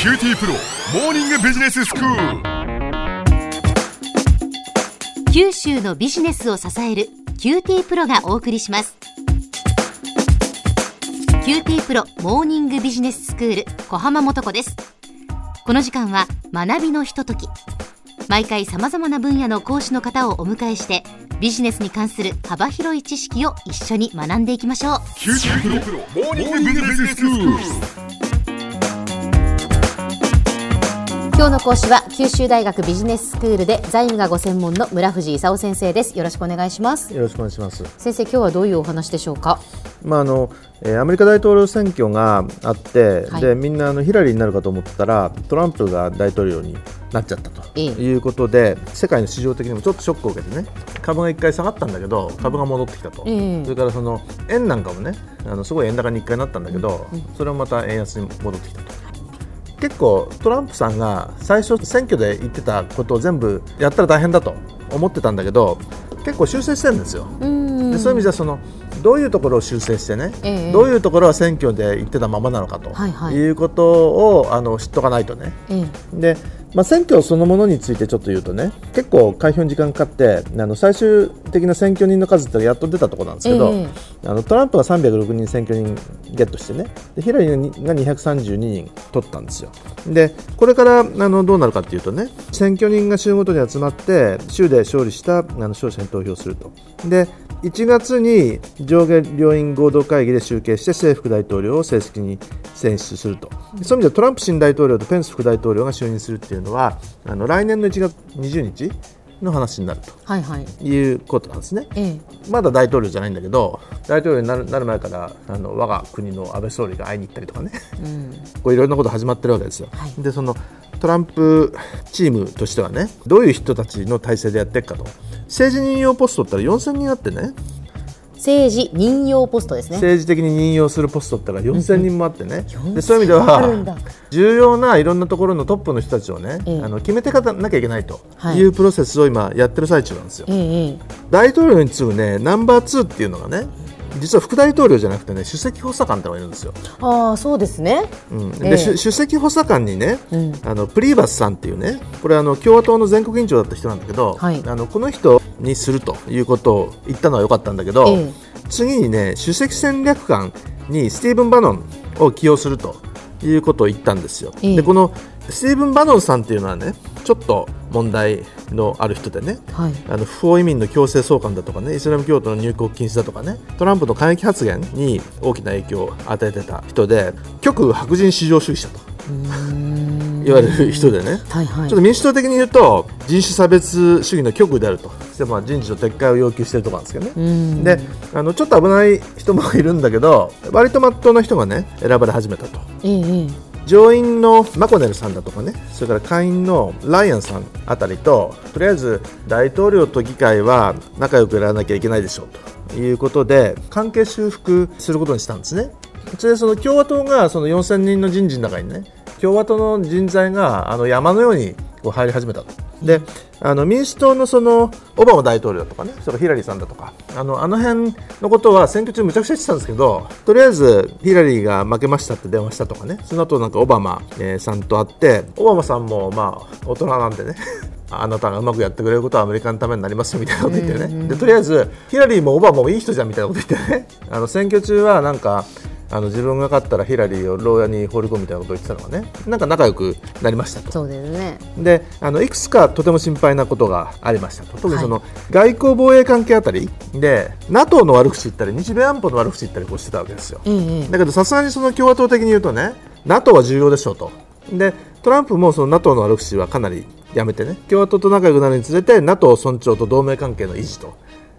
QTPro モーニングビジネススクール。九州のビジネスを支える QTPro がお送りします。 QTPro モーニングビジネススクール小浜もとこです。この時間は学びのひととき。毎回さまざまな分野の講師の方をお迎えしてビジネスに関する幅広い知識を一緒に学んでいきましょう。 QTPro モーニングビジネススクール今日の講師は九州大学ビジネススクールで財務がご専門の村藤勲先生です。よろしくお願いします。よろしくお願いします。先生今日はどういうお話でしょうか？まああのえーアメリカ大統領選挙があって、はい。でみんなあのヒラリーになるかと思ったらトランプが大統領になっちゃったとええ。いうことで、世界の市場的にもちょっとショックを受けてね株が1回下がったんだけど株が戻ってきたと、ええ。それからその円なんかもねあのすごい円高に1回なったんだけど、それもまた円安に戻ってきたと。結構トランプさんが最初選挙で言ってたことを全部やったら大変だと思ってたんだけど結構修正してるんですよ。うんでそういう意味じゃそのどういうところを修正してね、ええどういうところは選挙で言ってたままなのかと、はいはいい、うことをあの知っとかないとね。ええで、まあ、選挙そのものについてちょっと言うとね結構開票に時間かかってあの最終的な選挙人の数ってやっと出たところなんですけど、えあのトランプが306人選挙人ゲットしてねでヒラリーが232人取ったんですよ。でこれからあのどうなるかっていうとね選挙人が州ごとに集まって州で勝利したあの勝者に投票すると。で1月に上下両院合同会議で集計して政府副大統領を正式に選出すると。そういう意味ではトランプ新大統領とペンス副大統領が就任するっていうのはあの来年の1月20日の話になるはいはい。ということなんですね。ええ。まだ大統領じゃないんだけど大統領になるなる前からあの我が国の安倍総理が会いに行ったりとかね。うん。こういろんなこと始まってるわけですよ。はい。でそのトランプチームとしてはねどういう人たちの体制でやっていくかと。政治任用ポストってのは4000人あってね政治任用ポストですね。政治的に任用するポストってのは4000人もあってね、うんでそういう意味では重要ないろんなところのトップの人たちをね、ええ。あの決めていかなきゃいけないとはい。いうプロセスを今やってる最中なんですよ。大統領に次ぐねナンバー2っていうのがね実は副大統領じゃなくてね首席補佐官ってのがいるんですよ。ああそうですね。うん。ええ。で、首首席補佐官にね、うん。あのプリーバスさんっていうねこれあの共和党の全国委員長だった人なんだけど、はい。あのこの人にするということを言ったのは良かったんだけど、ええ。次にね首席戦略官にスティーブン・バノンを起用するということを言ったんですよ。ええ。でこのスティーブン・バノンさんっていうのはねちょっと問題のある人でねはい。あの不法移民の強制送還だとかねイスラム教徒の入国禁止だとかねトランプの過激発言に大きな影響を与えてた人で極右白人至上主義者と言われる人でね、はいはい。ちょっと民主党的に言うと人種差別主義の極右であると。で、まあ、人事の撤回を要求しているところなんですけどね、うん。であのちょっと危ない人もいるんだけど割とまっとうな人がね選ばれ始めたと上院のマコネルさんだとかねそれから下院のライアンさんあたりととりあえず大統領と議会は仲良くやらなきゃいけないでしょうということで関係修復することにしたんですね。それでその共和党がその4000人の人事の中にね共和党の人材があの山のようにこう入り始めたと。であの民主党のそのオバマ大統領とかねそれからヒラリーさんだとかあのあの辺のことは選挙中むちゃくちゃ言ってたんですけどとりあえずヒラリーが負けましたって電話したとかねその後なんかオバマ、えーさんと会ってオバマさんもまあ大人なんでね あなたがうまくやってくれることはアメリカのためになりますよみたいなこと言ってね、でとりあえずヒラリーもオバマもいい人じゃんみたいなこと言ってね。あの選挙中はなんかあの自分が勝ったらヒラリーを牢屋に放り込むみたいなことを言ってたのがねなんか仲良くなりましたと。そうですね。であのいくつかとても心配なことがありましたと。特にその、外交防衛関係あたり。で NATO の悪口言ったり日米安保の悪口言ったりこうしてたわけですよ。ええええ。だけどさすがにその共和党的に言うとね NATO は重要でしょうと。でトランプもその NATO の悪口はかなりやめてね共和党と仲良くなるにつれて NATO 尊重と同盟関係の維持と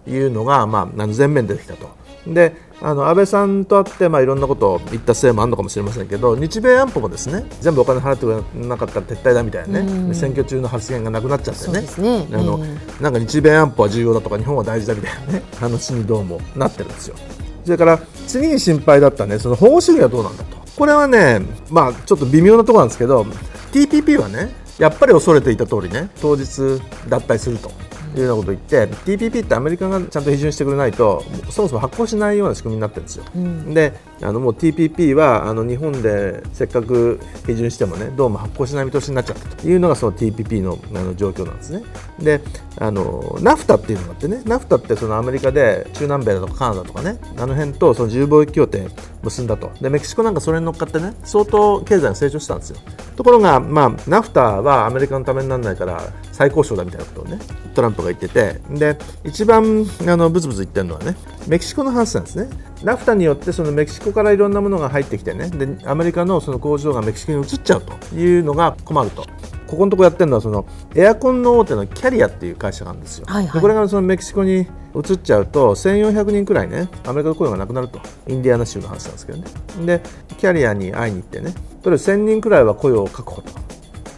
いうのが、まあ、あの前面に出てきたと。であの安倍さんと会って、まあ、いろんなことを言ったせいもあるのかもしれませんけど日米安保もですね全部お金払ってくれなかったら撤退だみたいなね選挙中の発言がなくなっちゃってね。ね。あのえなんか日米安保は重要だとか日本は大事だみたいなね 話にどうもなってるんですよ。それから次に心配だったねその保護主義はどうなんだと。これはねまあちょっと微妙なところなんですけど TPP はねやっぱり恐れていた通りね当日脱退するというようなことを言って TPP ってアメリカがちゃんと批准してくれないとそもそも発行しないような仕組みになってるんですよ。であのもう TPP はあの日本でせっかく批准してもねどうも発行しない見通しになっちゃったというのがその TPP のあの状況なんですね。であのナフタっていうのがあってねナフタってそのアメリカで中南米だとかカナダとかねあの辺とその自由貿易協定結んだとでメキシコなんかそれに乗っかってね相当経済が成長したんですよ。ところが、まあ、ナフタはアメリカのためにならないから最高賞だみたいなことをねトランプが言っててで一番あのブツブツ言ってるのはねメキシコの話なんですね。ナフタによってそのメキシコからいろんなものが入ってきてねでアメリカのその工場がメキシコに移っちゃうというのが困ると。ここのところやってるのはそのエアコンの大手のキャリアっていう会社があるんですよ、はいはい、でこれがそのメキシコに移っちゃうと1400人くらいねアメリカの雇用がなくなると。インディアナ州の話なんですけどね。でキャリアに会いに行ってね。とりあえず1000人くらいは雇用を確保と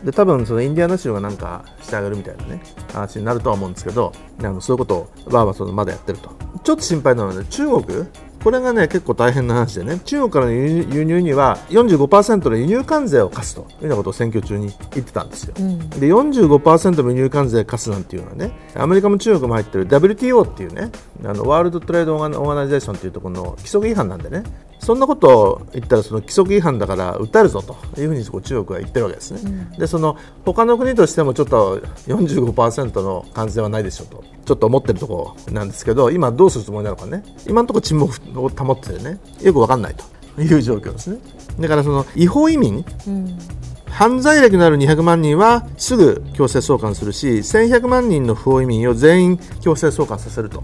で多分そのインディアナ州がなんかしてあげるみたいなね話になるとは思うんですけどあのそういうことをバーバそのまだやってると。ちょっと心配なのは、ね、中国？これがね結構大変な話でね中国からの輸入には45%の輸入関税を課すというようなことを選挙中に言ってたんですよ、うん、で45%の輸入関税課すなんていうのはねアメリカも中国も入ってる WTO っていうねあのワールドトレードオーガナイゼーションっていうところの規則違反なんでねそんなことを言ったらその規則違反だから訴えるぞというふうに中国は言ってるわけですね、うん、でその他の国としてもちょっと45%の関税はないでしょうとちょっと思ってるところなんですけど今どうするつもりなのかね。今のところ沈黙を保っててね。よく分かんないという状況ですね。だからその違法移民、うん。犯罪歴のある200万人はすぐ強制送還するし1100万人の不法移民を全員強制送還させると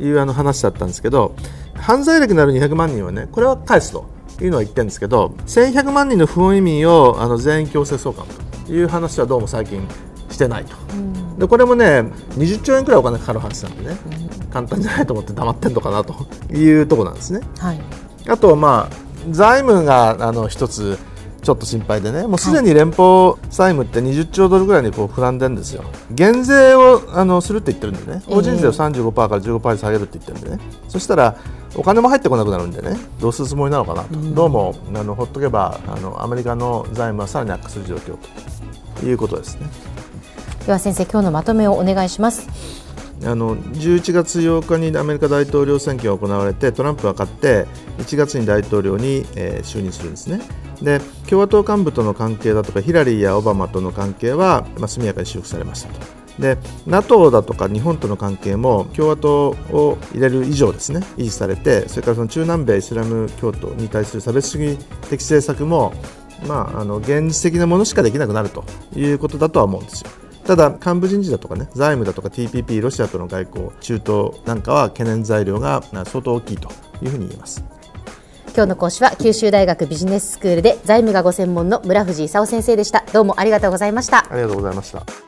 いうあの話だったんですけど犯罪歴のある200万人はねこれは返すというのは言ってるんですけど1100万人の不法移民をあの全員強制送還という話はどうも最近してないと、うん、でこれもね20兆円くらいお金かかる話なんでね、うん、簡単じゃないと思って黙ってんのかなというところなんですね、はい、あとはまあ財務があの一つちょっと心配でね、もうすでに連邦債務って20兆ドルぐらいにこう膨らんでるんですよ、減税をあのするって言ってるんでね、法人税を35%から15%に下げるって言ってるんでね、そしたらお金も入ってこなくなるんでね、どうするつもりなのかなと、うん、どうもあのほっとけばあのアメリカの財務はさらに悪化する状況ということですね。では先生、今日のまとめをお願いします。あの11月8日にアメリカ大統領選挙が行われてトランプが勝って1月に大統領に、えー、就任するんですねで共和党幹部との関係だとかヒラリーやオバマとの関係は、まあ、速やかに修復されましたとで NATO だとか日本との関係も共和党を入れる以上ですね維持されてそれからその中南米イスラム教徒に対する差別主義的政策もまあ、あの現実的なものしかできなくなるということだとは思うんですよ。ただ、幹部人事だとかね、財務だとか TPP、ロシアとの外交、中東なんかは懸念材料が相当大きいというふうに言えます。今日の講師は九州大学ビジネススクールで財務がご専門の村藤勲先生でした。どうもありがとうございました。ありがとうございました。